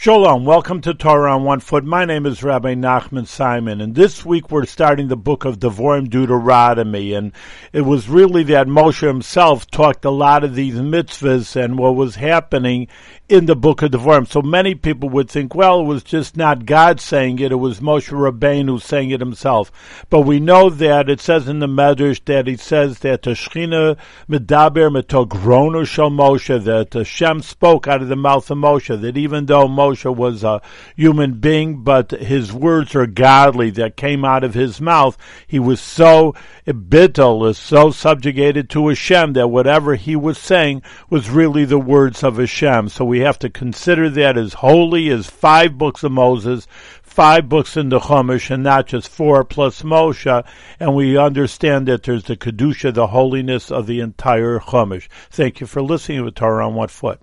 Shalom, welcome to Torah on One Foot. My name is Rabbi Nachman Simon, and this week we're starting the book of Devarim Deuteronomy, and it was really that Moshe himself talked a lot of these mitzvahs and what was happening in the book of Devarim. So many people would think, well, it was just not God saying it, it was Moshe Rabbeinu saying it himself. But we know that it says in the Medrash that he says that Tashchina Medaber Metogrono Shal Moshe, that Hashem spoke out of the mouth of Moshe, that even though Moshe was a human being, but his words are godly that came out of his mouth, he was so bittul, so subjugated to Hashem that whatever he was saying was really the words of Hashem. So we we have to consider that as holy as five books of Moses, five books in the Chumash, and not just four plus Moshe. And we understand that there's the kedusha, the holiness of the entire Chumash. Thank you for listening to Torah on One Foot.